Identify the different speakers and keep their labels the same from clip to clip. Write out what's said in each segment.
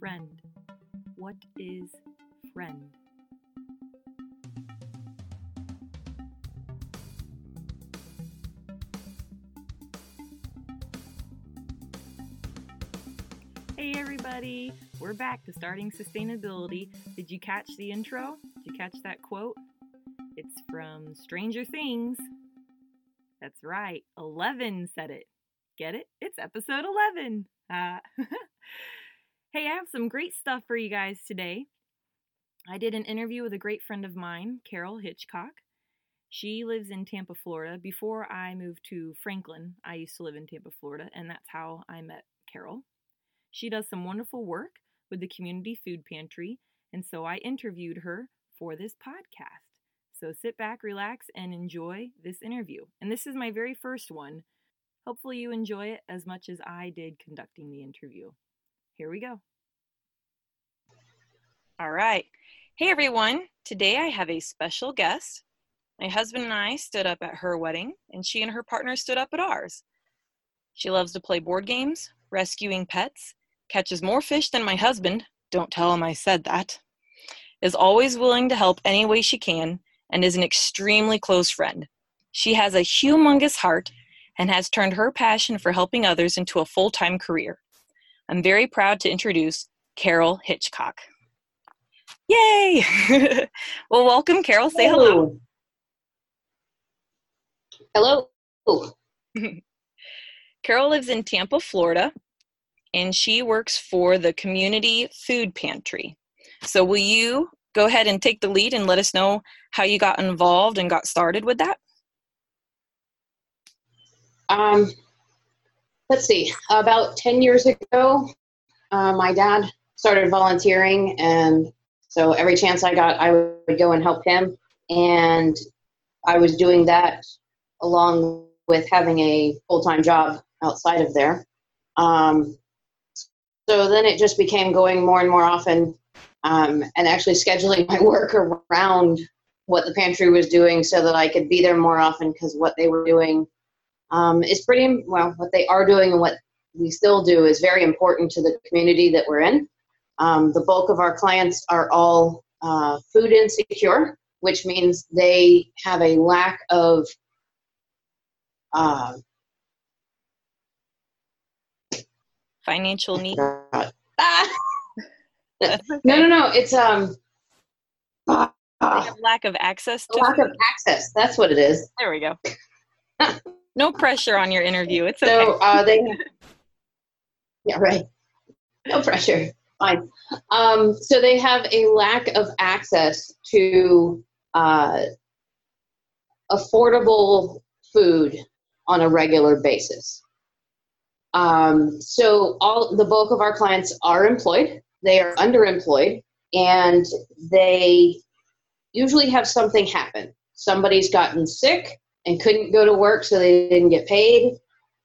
Speaker 1: Friend. What is friend? Hey everybody, we're back to starting sustainability. Did you catch the intro? Did you catch that quote? It's from Stranger Things. That's right, 11 said it. Get it? It's episode 11. Uh, hey, I have some great stuff for you guys today. I did an interview with a great friend of mine, Carol Hitchcock. She lives in Tampa, Florida. Before I moved to Franklin, I used to live in Tampa, Florida, and that's how I met Carol. She does some wonderful work with the community food pantry, and so I interviewed her for this podcast. So sit back, relax, and enjoy this interview. And this is my very first one. Hopefully, you enjoy it as much as I did conducting the interview. Here we go. All right. Hey, everyone. Today I have a special guest. My husband and I stood up at her wedding, and she and her partner stood up at ours. She loves to play board games, rescuing pets, catches more fish than my husband, don't tell him I said that, is always willing to help any way she can, and is an extremely close friend. She has a humongous heart and has turned her passion for helping others into a full time career. I'm very proud to introduce Carol Hitchcock. Yay! well, welcome, Carol. Say hello.
Speaker 2: Hello.
Speaker 1: Carol lives in Tampa, Florida, and she works for the Community Food Pantry. So, will you go ahead and take the lead and let us know how you got involved and got started with that?
Speaker 2: Um, let's see. About 10 years ago, uh, my dad started volunteering, and so every chance I got, I would go and help him. And I was doing that along with having a full time job outside of there. Um, so then it just became going more and more often um, and actually scheduling my work around what the pantry was doing so that I could be there more often because what they were doing um, is pretty well, what they are doing and what we still do is very important to the community that we're in. Um, the bulk of our clients are all uh, food insecure, which means they have a lack of uh,
Speaker 1: financial need.
Speaker 2: no, no, no. It's um.
Speaker 1: Uh, lack of access to
Speaker 2: lack food. of access. That's what it is.
Speaker 1: There we go. no pressure on your interview. It's
Speaker 2: okay. So uh, they. yeah, right. No pressure. Fine. Um, so they have a lack of access to uh, affordable food on a regular basis. Um, so all the bulk of our clients are employed they are underemployed and they usually have something happen. Somebody's gotten sick and couldn't go to work, so they didn't get paid.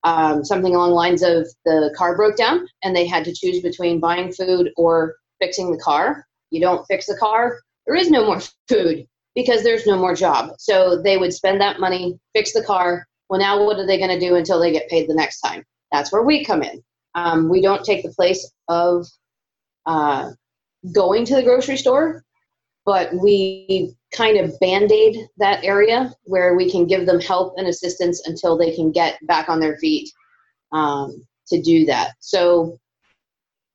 Speaker 2: Um, something along the lines of the car broke down and they had to choose between buying food or fixing the car. You don't fix the car, there is no more food because there's no more job. So they would spend that money, fix the car. Well, now what are they going to do until they get paid the next time? That's where we come in. Um, we don't take the place of uh, going to the grocery store, but we kind of band aid that area where we can give them help and assistance until they can get back on their feet um, to do that. So,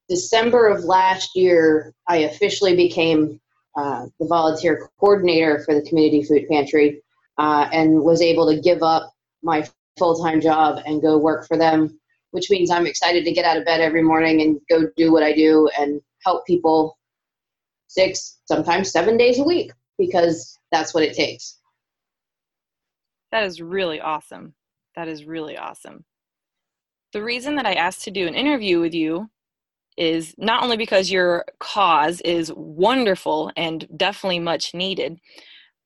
Speaker 2: December of last year, I officially became uh, the volunteer coordinator for the community food pantry uh, and was able to give up my full time job and go work for them which means I'm excited to get out of bed every morning and go do what I do and help people six, sometimes seven days a week because that's what it takes.
Speaker 1: That is really awesome. That is really awesome. The reason that I asked to do an interview with you is not only because your cause is wonderful and definitely much needed,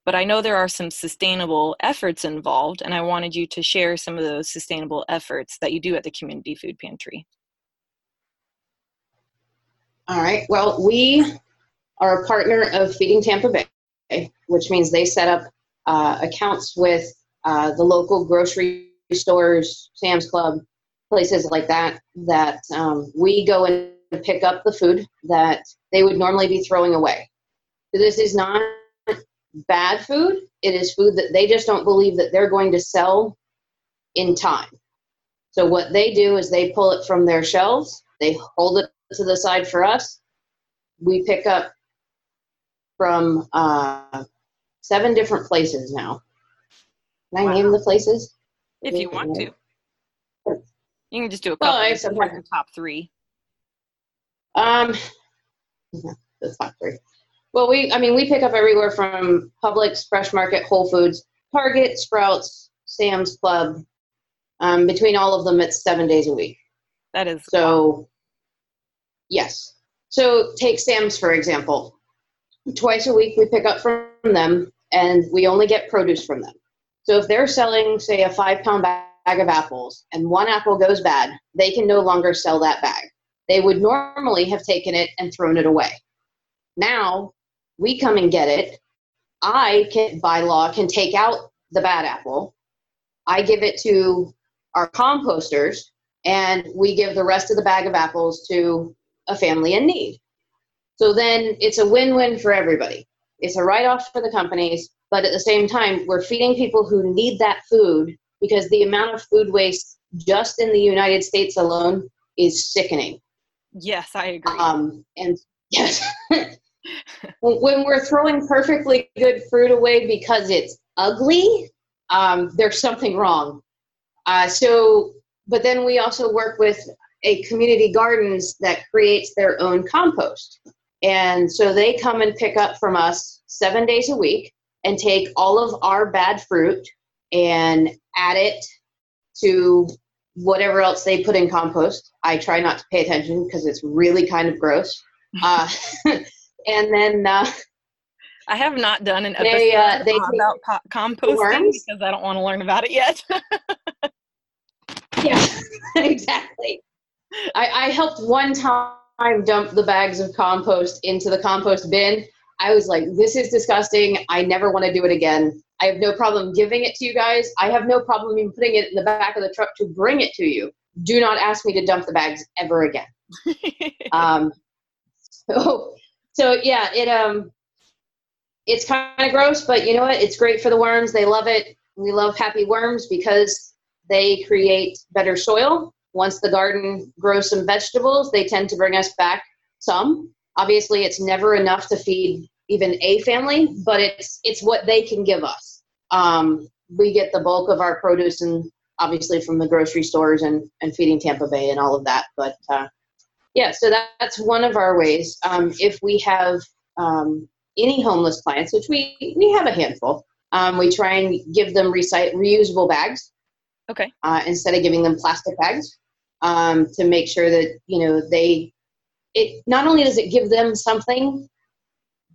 Speaker 1: but I know there are some sustainable efforts involved, and I wanted you to share some of those sustainable efforts that you do at the Community Food Pantry.
Speaker 2: All right. Well, we are a partner of Feeding Tampa Bay, which means they set up uh, accounts with uh, the local grocery stores, Sam's Club, places like that, that um, we go and pick up the food that they would normally be throwing away. So this is not bad food. It is food that they just don't believe that they're going to sell in time. So what they do is they pull it from their shelves, they hold it to the side for us. We pick up from uh, seven different places now. Can I
Speaker 1: Wow.
Speaker 2: name the places?
Speaker 1: If you want to. You can just do a
Speaker 2: Well,
Speaker 1: couple.
Speaker 2: I
Speaker 1: Just
Speaker 2: have
Speaker 1: pick top three.
Speaker 2: Um, the top three. Well, we, I mean, we pick up everywhere from Publix, Fresh Market, Whole Foods, Target, Sprouts, Sam's Club. Um, between all of them, it's seven days a week.
Speaker 1: That is
Speaker 2: So, yes. So, take Sam's for example. Twice a week, we pick up from them, and we only get produce from them. So, if they're selling, say, a five pound bag of apples and one apple goes bad, they can no longer sell that bag. They would normally have taken it and thrown it away. Now, we come and get it. I can, by law, can take out the bad apple. I give it to our composters, and we give the rest of the bag of apples to a family in need. So then it's a win win for everybody. It's a write off for the companies, but at the same time, we're feeding people who need that food because the amount of food waste just in the United States alone is sickening.
Speaker 1: yes, I agree.
Speaker 2: Um, and yes, when we're throwing perfectly good fruit away because it's ugly, um, there's something wrong. Uh, so, but then we also work with a community gardens that creates their own compost. And so they come and pick up from us seven days a week and take all of our bad fruit and add it to whatever else they put in compost. I try not to pay attention because it's really kind of gross. Uh, and then uh,
Speaker 1: I have not done an episode
Speaker 2: they, uh, they
Speaker 1: uh, about po- composting
Speaker 2: worms.
Speaker 1: because I don't want to learn about it yet.
Speaker 2: yeah, exactly. I, I helped one time dump the bags of compost into the compost bin. I was like, this is disgusting. I never want to do it again. I have no problem giving it to you guys. I have no problem even putting it in the back of the truck to bring it to you. Do not ask me to dump the bags ever again. um, so, so yeah, it um, it's kind of gross, but you know what? It's great for the worms. They love it. We love happy worms because they create better soil. Once the garden grows some vegetables, they tend to bring us back some. Obviously, it's never enough to feed even a family, but it's it's what they can give us. Um, we get the bulk of our produce and obviously from the grocery stores and, and feeding Tampa Bay and all of that. But uh, yeah, so that, that's one of our ways. Um, if we have um, any homeless clients, which we, we have a handful, um, we try and give them recyc- reusable bags
Speaker 1: okay.
Speaker 2: uh, instead of giving them plastic bags um, to make sure that you know they it not only does it give them something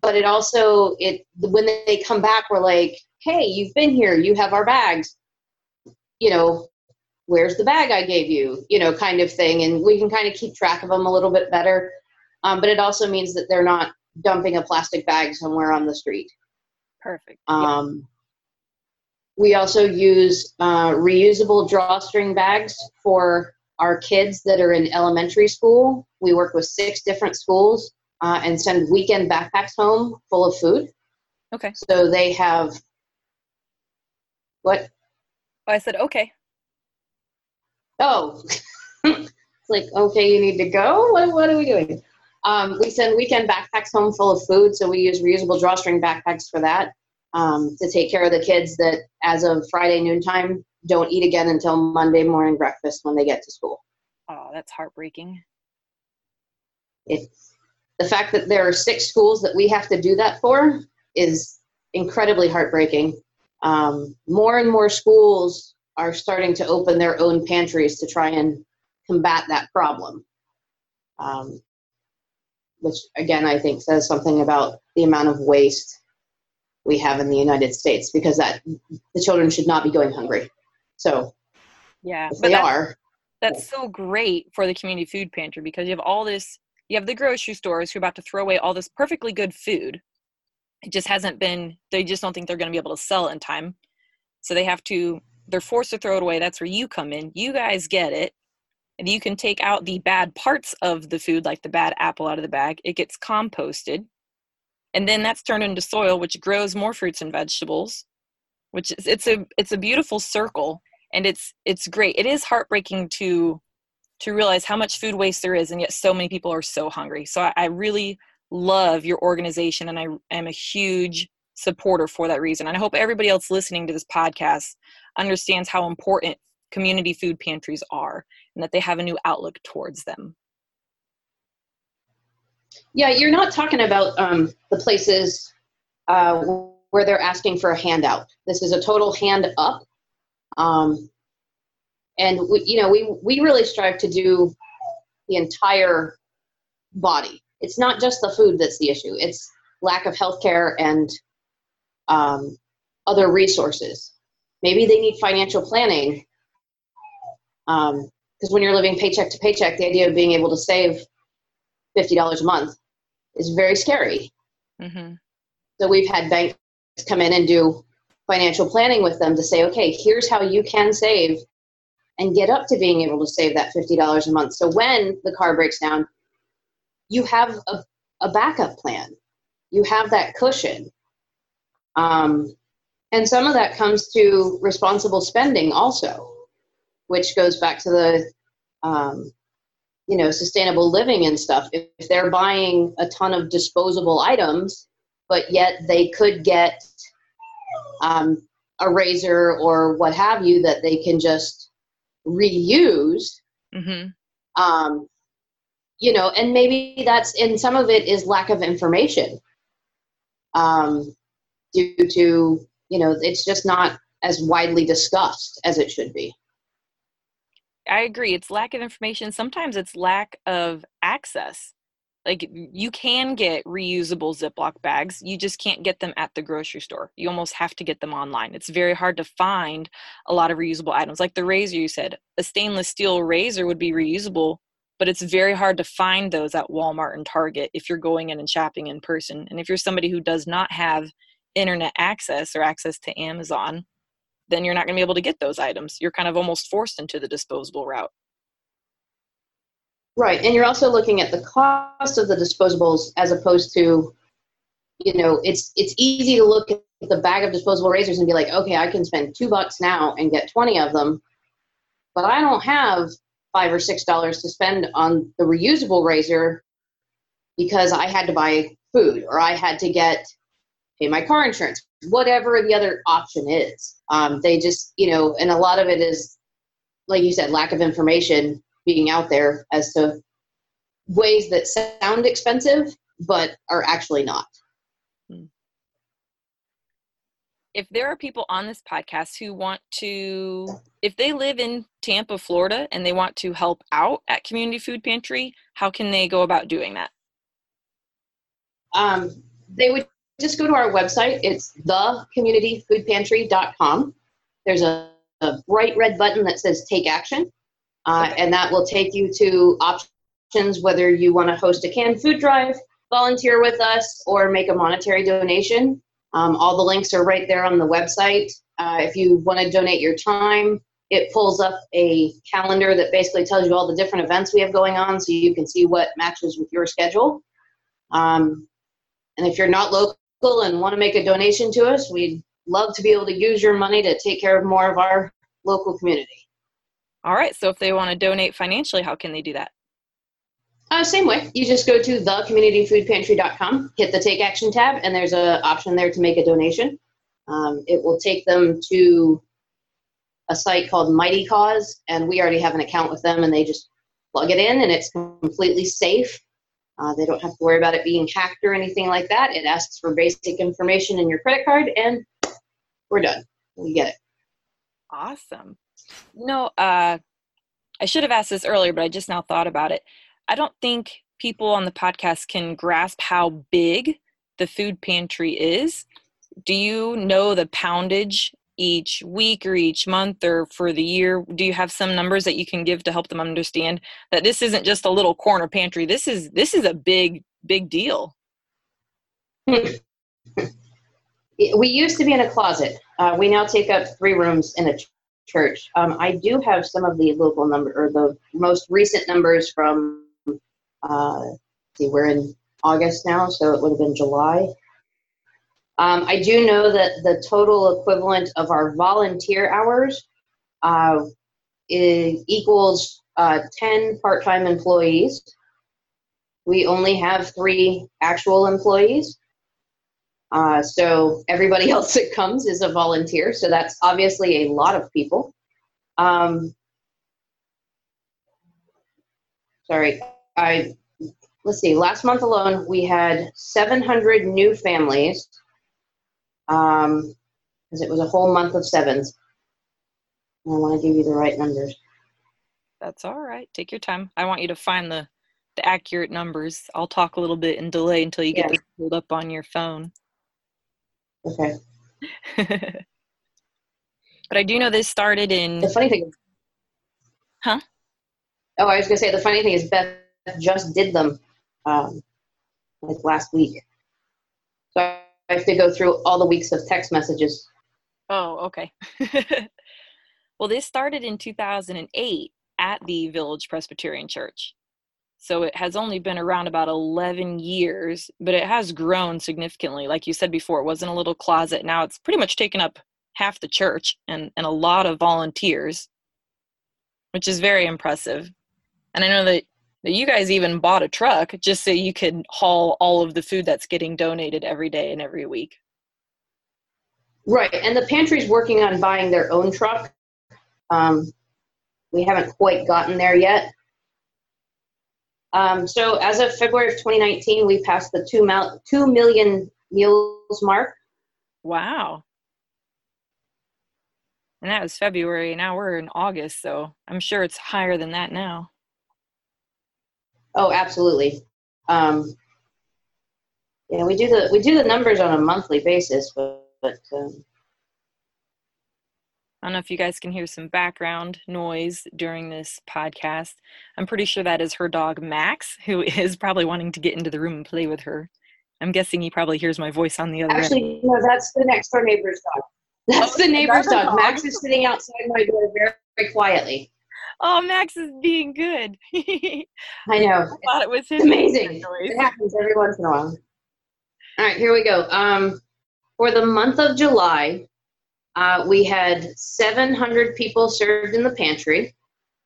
Speaker 2: but it also it when they come back we're like hey you've been here you have our bags. You know where's the bag i gave you? You know kind of thing. And we can kind of keep track of them a little bit better. Um, but it also means that they're not dumping a plastic bag somewhere on the street.
Speaker 1: Perfect.
Speaker 2: Um, we also use uh, reusable drawstring bags for our kids that are in elementary school. We work with six different schools uh, and send weekend backpacks home full of food.
Speaker 1: Okay.
Speaker 2: So they have what?
Speaker 1: I said okay.
Speaker 2: Oh, it's like okay, you need to go. What, what are we doing? Um, we send weekend backpacks home full of food, so we use reusable drawstring backpacks for that um, to take care of the kids that, as of Friday noontime, don't eat again until Monday morning breakfast when they get to school.
Speaker 1: Oh, that's heartbreaking.
Speaker 2: It's the fact that there are six schools that we have to do that for is incredibly heartbreaking. Um, more and more schools are starting to open their own pantries to try and combat that problem. Um, which again, I think says something about the amount of waste we have in the United States because that the children should not be going hungry. So
Speaker 1: Yeah, but
Speaker 2: they
Speaker 1: that's,
Speaker 2: are,
Speaker 1: that's so great for the community food pantry because you have all this. You have the grocery stores who are about to throw away all this perfectly good food. It just hasn't been. They just don't think they're going to be able to sell it in time, so they have to. They're forced to throw it away. That's where you come in. You guys get it. and you can take out the bad parts of the food like the bad apple out of the bag it gets composted and then that's turned into soil which grows more fruits and vegetables which is it's a it's a beautiful circle and it's it's great. It is heartbreaking to to realize how much food waste there is and yet so many people are so hungry. So i, I really love your organization and i am a huge supporter for that reason. And i hope everybody else listening to this podcast understands how important community food pantries are and that they have a new outlook towards them.
Speaker 2: Yeah you're not talking about um, the places uh, where they're asking for a handout. This is a total hand up um, and we, you know we we really strive to do the entire body. It's not just the food that's the issue. It's lack of health care and um, other resources. Maybe they need financial planning because um, when you're living paycheck to paycheck the idea of being able to save $50 a month is very scary. Mm-hmm. so we've had banks come in and do financial planning with them to say okay here's how you can save and get up to being able to save that $50 a month. So when the car breaks down, you have a, a backup plan. You have that cushion. Um, and some of that comes to responsible spending also, which goes back to the, um, you know, sustainable living and stuff. If, if they're buying a ton of disposable items, but yet they could get um, a razor or what have you that they can just reuse. Mm-hmm. Um, you know, and maybe that's and some of it is lack of information um, due to you know it's just not as widely discussed as it should be.
Speaker 1: I agree. It's lack of information. Sometimes it's lack of access like you can get reusable ziploc bags you just can't get them at the grocery store. You almost have to get them online. It's very hard to find a lot of reusable items. Like the razor you said a stainless steel razor would be reusable but it's very hard to find those at walmart and target if you're going in and shopping in person. And if you're somebody who does not have internet access or access to amazon then you're not going to be able to get those items. You're kind of almost forced into the disposable route
Speaker 2: Right, and you're also looking at the cost of the disposables as opposed to, you know, it's it's easy to look at the bag of disposable razors and be like, okay, I can spend two bucks now and get twenty of them, but I don't have five or six dollars to spend on the reusable razor because I had to buy food or I had to get pay my car insurance, whatever the other option is. Um, they just, you know, and a lot of it is, like you said, lack of information being out there as to ways that sound expensive but are actually not. Hmm.
Speaker 1: If there are people on this podcast who want to, if they live in Tampa, Florida, and they want to help out at Community Food Pantry, how can they go about doing that?
Speaker 2: Um, they would just go to our website. It's thecommunityfoodpantry.com. There's a, a bright red button that says Take Action uh, and that will take you to options whether you want to host a canned food drive, volunteer with us, or make a monetary donation. Um, all the links are right there on the website. Uh, if you want to donate your time, it pulls up a calendar that basically tells you all the different events we have going on so you can see what matches with your schedule. Um, and if you're not local and want to make a donation to us, we'd love to be able to use your money to take care of more of our local community.
Speaker 1: All right. So if they want to donate financially, how can they do that?
Speaker 2: Uh, same way. You just go to thecommunityfoodpantry.com, hit the Take Action tab, and there's an option there to make a donation. Um, it will take them to a site called Mighty Cause, and we already have an account with them, and they just plug it in, and it's completely safe. Uh, they don't have to worry about it being hacked or anything like that. It asks for basic information in your credit card, and we're done. We get it.
Speaker 1: Awesome. No, uh, I should have asked this earlier, but I just now thought about it. I don't think people on the podcast can grasp how big the food pantry is. Do you know the poundage each week or each month or for the year? Do you have some numbers that you can give to help them understand that this isn't just a little corner pantry? This is this is a big big deal.
Speaker 2: we used to be in a closet. Uh, we now take up three rooms in a church. Um, I do have some of the local number or the most recent numbers from. Uh, see, we're in August now, so it would have been July. Um, I do know that the total equivalent of our volunteer hours uh, equals uh, 10 part time employees. We only have three actual employees. Uh, so everybody else that comes is a volunteer. So that's obviously a lot of people. Um, sorry, I let's see. Last month alone, we had 700 new families. Um, because it was a whole month of sevens. I want to give you the right numbers.
Speaker 1: That's all right. Take your time. I want you to find the the accurate numbers. I'll talk a little bit and delay until you get
Speaker 2: Yeah.
Speaker 1: this pulled up on your phone.
Speaker 2: Okay.
Speaker 1: but I do know this started in
Speaker 2: The funny thing
Speaker 1: Huh?
Speaker 2: Oh, I was gonna say the funny thing is Beth just did them, um, like last week. So I have to go through all the weeks of text messages.
Speaker 1: Oh, okay. well, this started in 2008 at the Village Presbyterian Church. So it has only been around about 11 years, but it has grown significantly. Like you said before, it wasn't a little closet. Now it's pretty much taken up half the church and, and a lot of volunteers, which is very impressive. And I know that, that you guys even bought a truck just so you could haul all of the food that's getting donated every day and every week.
Speaker 2: Right, and the pantry's working on buying their own truck. Um, we haven't quite gotten there yet. Um, so as of February of 2019, we passed the two, mil- 2 million meals mark.
Speaker 1: Wow. And that was February. Now we're in August, so I'm sure it's higher than that now.
Speaker 2: Oh, absolutely. Um, yeah, we do the we do the numbers on a monthly basis, but, but um,
Speaker 1: I don't know if you guys can hear some background noise during this podcast. I'm pretty sure that is her dog Max, who is probably wanting to get into the room and play with her. I'm guessing he probably hears my voice on the other end.
Speaker 2: actually, no, that's the next door neighbor's dog. That's
Speaker 1: Oh,
Speaker 2: the neighbor's dog.
Speaker 1: dog.
Speaker 2: Max is sitting outside my door very, very quietly.
Speaker 1: Oh, Max is being good. I
Speaker 2: I know.
Speaker 1: thought it was his
Speaker 2: amazing. It happens every once in a while. All right, here we go. Um, for the month of July, uh, we had 700 people served in the pantry.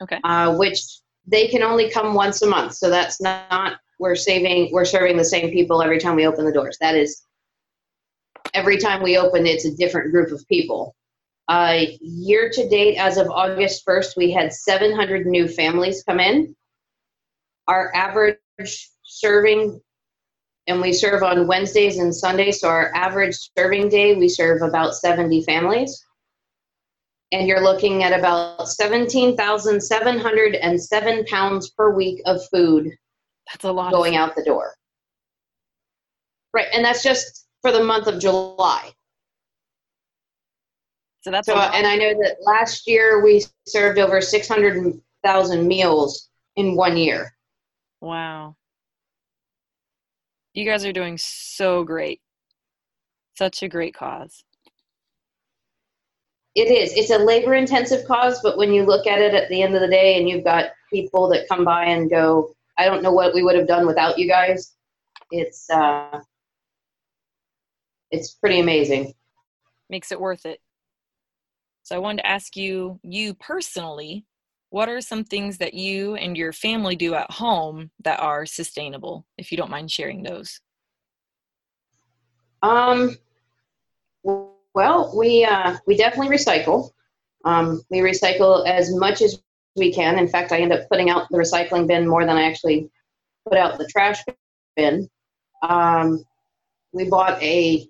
Speaker 1: Okay.
Speaker 2: Uh, which they can only come once a month, so that's not we're saving we're serving the same people every time we open the doors. That is every time we open, it's a different group of people. Uh, year to date, as of August 1st, we had 700 new families come in. Our average serving, and we serve on Wednesdays and Sundays, so our average serving day, we serve about 70 families. And you're looking at about 17,707 pounds per week of food
Speaker 1: That's a lot.
Speaker 2: going out the door. Right, and that's just for the month of July.
Speaker 1: So that's
Speaker 2: So, and I know that last year we served over 600,000 meals in one year.
Speaker 1: Wow. You guys are doing so great. Such a great cause.
Speaker 2: It is. It's a labor intensive cause, but when you look at it at the end of the day and you've got people that come by and go, I don't know what we would have done without you guys, it's, uh, it's pretty amazing.
Speaker 1: Makes it worth it. So I wanted to ask you, you personally, what are some things that you and your family do at home that are sustainable, if you don't mind sharing those?
Speaker 2: Um, well, we uh, we definitely recycle. Um, we recycle as much as we can. In fact, I end up putting out the recycling bin more than I actually put out the trash bin. Um, we bought a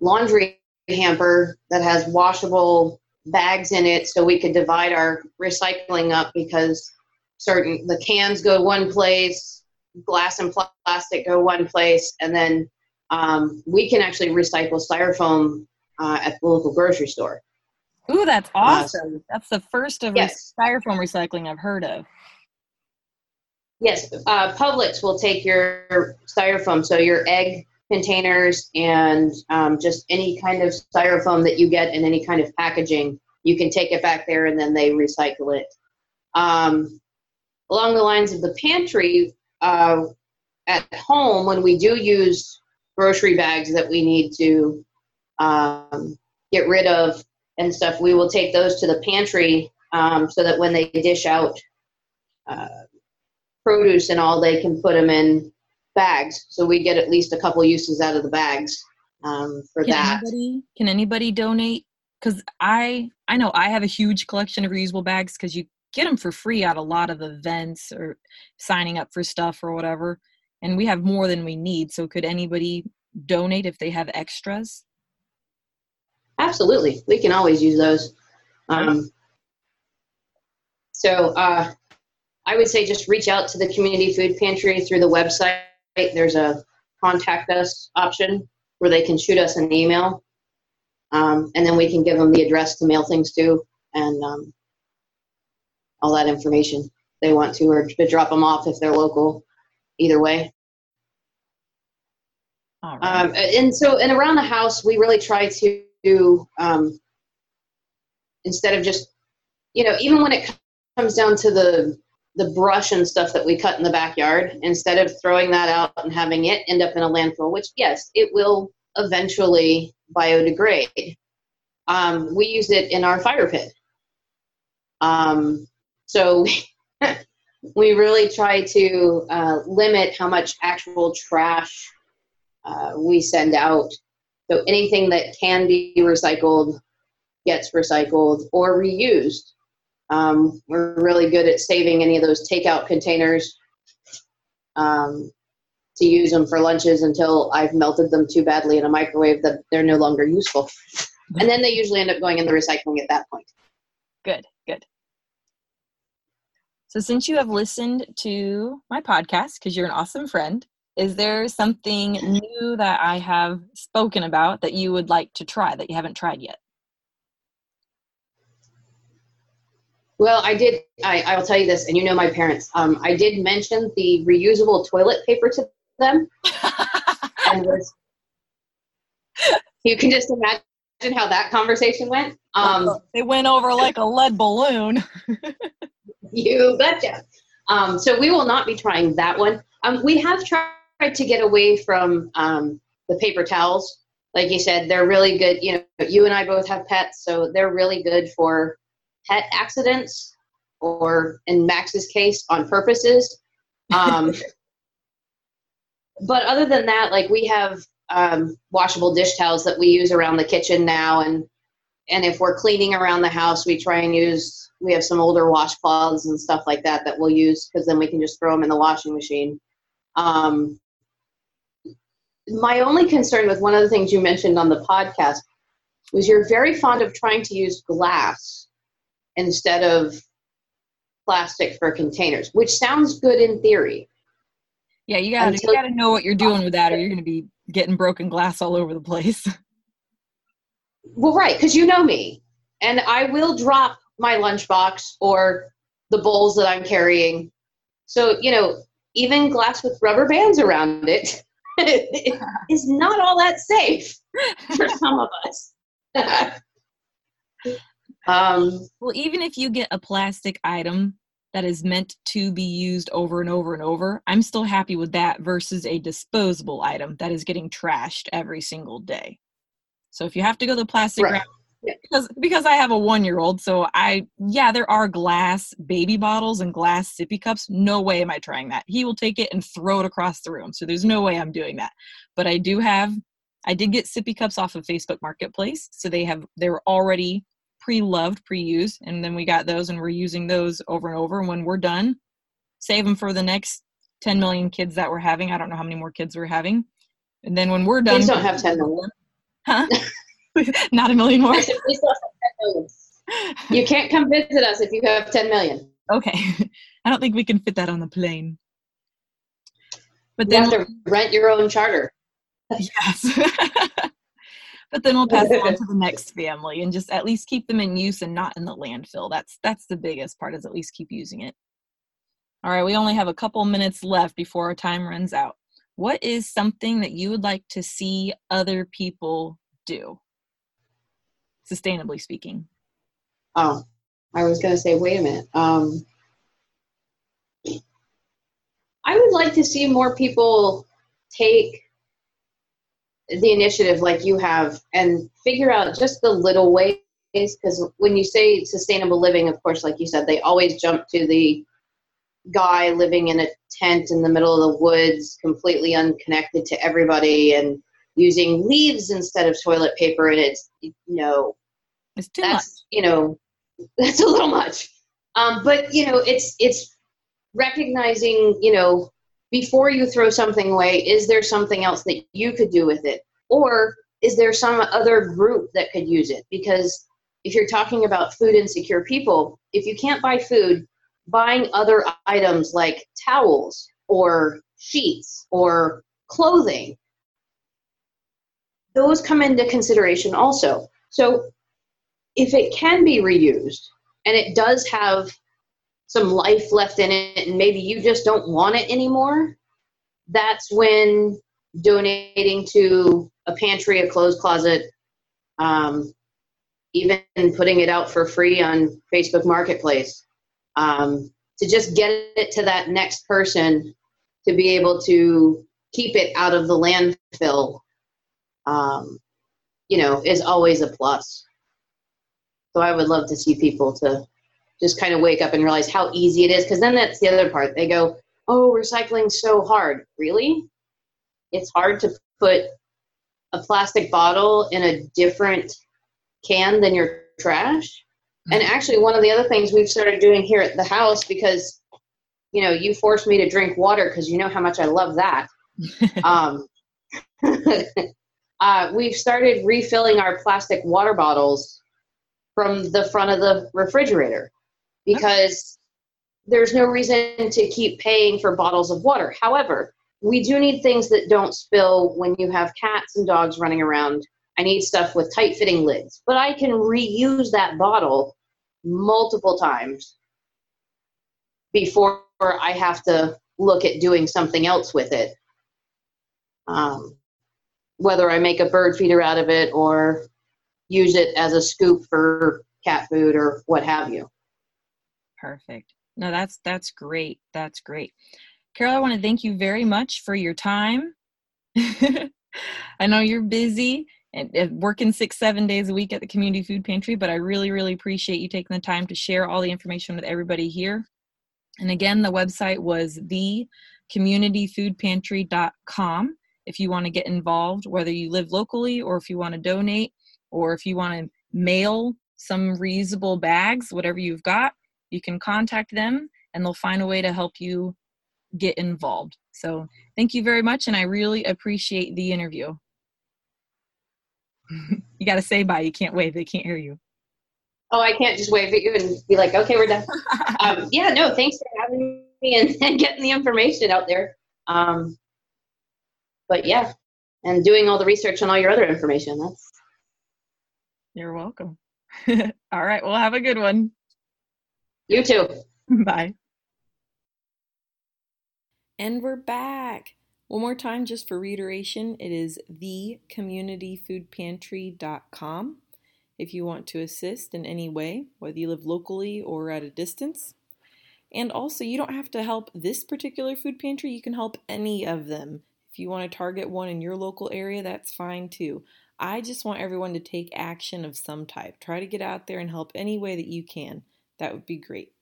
Speaker 2: laundry hamper that has washable bags in it, so we could divide our recycling up because certain the cans go one place, glass and pl- plastic go one place, and then um, we can actually recycle styrofoam uh, at the local grocery store.
Speaker 1: Ooh, that's
Speaker 2: Uh,
Speaker 1: awesome. That's the first of
Speaker 2: Yes.
Speaker 1: styrofoam recycling I've heard of.
Speaker 2: Yes, uh, Publix will take your styrofoam, so your egg containers and um, just any kind of styrofoam that you get in any kind of packaging, you can take it back there and then they recycle it. Um, along the lines of the pantry, uh, at home, when we do use grocery bags that we need to um, get rid of and stuff, we will take those to the pantry um, so that when they dish out uh, produce and all, they can put them in bags. So we get at least a couple uses out of the bags um, for
Speaker 1: can
Speaker 2: that.
Speaker 1: Anybody, can anybody donate? Because I I know I have a huge collection of reusable bags because you get them for free at a lot of events or signing up for stuff or whatever, and we have more than we need. So could anybody donate if they have extras?
Speaker 2: Absolutely, we can always use those. Um, so uh, I would say just reach out to the community food pantry through the website. There's a contact us option where they can shoot us an email, um, and then we can give them the address to mail things to and um, all that information they want to, or to drop them off if they're local. Either way.
Speaker 1: Right.
Speaker 2: Um, and so, and around the house, we really try to, um, instead of just, you know, even when it comes down to the the brush and stuff that we cut in the backyard, instead of throwing that out and having it end up in a landfill, which yes, it will eventually biodegrade. Um, we use it in our fire pit. Um, so we really try to uh, limit how much actual trash uh, we send out. So anything that can be recycled gets recycled or reused. Um, we're really good at saving any of those takeout containers um, to use them for lunches until I've melted them too badly in a microwave that they're no longer useful. And then they usually end up going in the recycling at that point.
Speaker 1: Good, good. So, since you have listened to my podcast, because you're an awesome friend, is there something new that I have spoken about that you would like to try that you haven't tried yet?
Speaker 2: Well, I did. I, I will tell you this, and you know my parents. Um, I did mention the reusable toilet paper to them, and was, you can just imagine how that conversation went. Um,
Speaker 1: it went over like a lead balloon.
Speaker 2: you betcha. Um, so we will not be trying that one. Um, we have tried to get away from um, the paper towels. Like you said, they're really good. You know, you and I both have pets, so they're really good for pet accidents or in Max's case on purposes. Um, but other than that, like we have um, washable dish towels that we use around the kitchen now, and and if we're cleaning around the house, we try and use. We have some older washcloths and stuff like that that we'll use because then we can just throw them in the washing machine. Um, my only concern with one of the things you mentioned on the podcast was you're very fond of trying to use glass instead of plastic for containers, which sounds good in theory.
Speaker 1: Yeah, you gotta Until you gotta know what you're doing with that, or you're gonna be getting broken glass all over the place.
Speaker 2: Well, right, because you know me, and I will drop my lunchbox or the bowls that I'm carrying. So you know, even glass with rubber bands around it is not all that safe for some of us.
Speaker 1: Um, well, even if you get a plastic item that is meant to be used over and over and over, I'm still happy with that versus a disposable item that is getting trashed every single day. So if you have to go the plastic right. route, because because I have a one year old, so I yeah, there are glass baby bottles and glass sippy cups. No way am I trying that. He will take it and throw it across the room. So there's no way I'm doing that. But I do have I did get sippy cups off of Facebook Marketplace. So they have they were already pre-loved, pre-used, and then we got those and we're using those over and over. And when we're done, save them for the next 10 million kids that we're having. I don't know how many more kids we're having. And then when we're done,
Speaker 2: please don't have 10 million.
Speaker 1: Huh? Not a million more.
Speaker 2: Said, please have 10 million. You can't come visit us if you have 10 million.
Speaker 1: Okay. I don't think we can fit that on the plane.
Speaker 2: But then you have to rent your own charter.
Speaker 1: Yes but then we'll pass it on to the next family and just at least keep them in use and not in the landfill. That's that's the biggest part is at least keep using it. All right we only have a couple minutes left before our time runs out. What is something that you would like to see other people do? Sustainably speaking.
Speaker 2: Oh, I was going to say, wait a minute. Um, I would like to see more people take the initiative like you have and figure out just the little ways because when you say sustainable living of course like you said they always jump to the guy living in a tent in the middle of the woods completely unconnected to everybody and using leaves instead of toilet paper and it's you know
Speaker 1: it's too
Speaker 2: that's
Speaker 1: much.
Speaker 2: you know that's a little much um, but you know it's it's recognizing you know before you throw something away is there something else that you could do with it? Or is there some other group that could use it? Because if you're talking about food insecure people if you can't buy food buying other items like towels or sheets or clothing those come into consideration also. So if it can be reused and it does have some life left in it and maybe you just don't want it anymore that's when donating to a pantry a clothes closet um, even putting it out for free on facebook marketplace um, to just get it to that next person to be able to keep it out of the landfill um, you know is always a plus. So i would love to see people to just kind of wake up and realize how easy it is because then that's the other part. They go oh recycling's so hard. Really? It's hard to put a plastic bottle in a different can than your trash? And actually one of the other things we've started doing here at the house because you know you forced me to drink water because you know how much i love that. Um, uh, we've started refilling our plastic water bottles from the front of the refrigerator because there's no reason to keep paying for bottles of water. However, we do need things that don't spill when you have cats and dogs running around. I need stuff with tight fitting lids, but I can reuse that bottle multiple times before I have to look at doing something else with it. Um, whether I make a bird feeder out of it or use it as a scoop for cat food or what have you.
Speaker 1: Perfect. No, that's that's great. That's great. Carol, I want to thank you very much for your time. I know you're busy and, and working six, seven days a week at the community food pantry, but I really, really appreciate you taking the time to share all the information with everybody here. And again, the website was thecommunityfoodpantry.com if you want to get involved, whether you live locally or if you want to donate or if you want to mail some reusable bags, whatever you've got, you can contact them and they'll find a way to help you get involved. So thank you very much, and I really appreciate the interview. you got to say bye. You can't wave. They can't hear you.
Speaker 2: Oh, I can't just wave at you and be like, okay, we're done. um, yeah, no, thanks for having me and, and getting the information out there. Um, but yeah, and doing all the research on all your other information. That's
Speaker 1: You're welcome. all right. Well, have a good one.
Speaker 2: You too.
Speaker 1: Bye. And we're back. One more time, just for reiteration, it is thecommunityfoodpantry.com if you want to assist in any way, whether you live locally or at a distance. And also, you don't have to help this particular food pantry, you can help any of them. If you want to target one in your local area, that's fine too. I just want everyone to take action of some type. Try to get out there and help any way that you can. That would be great.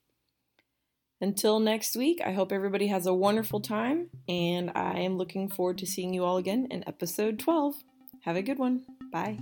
Speaker 1: Until next week, I hope everybody has a wonderful time, and I am looking forward to seeing you all again in episode 12. Have a good one. Bye.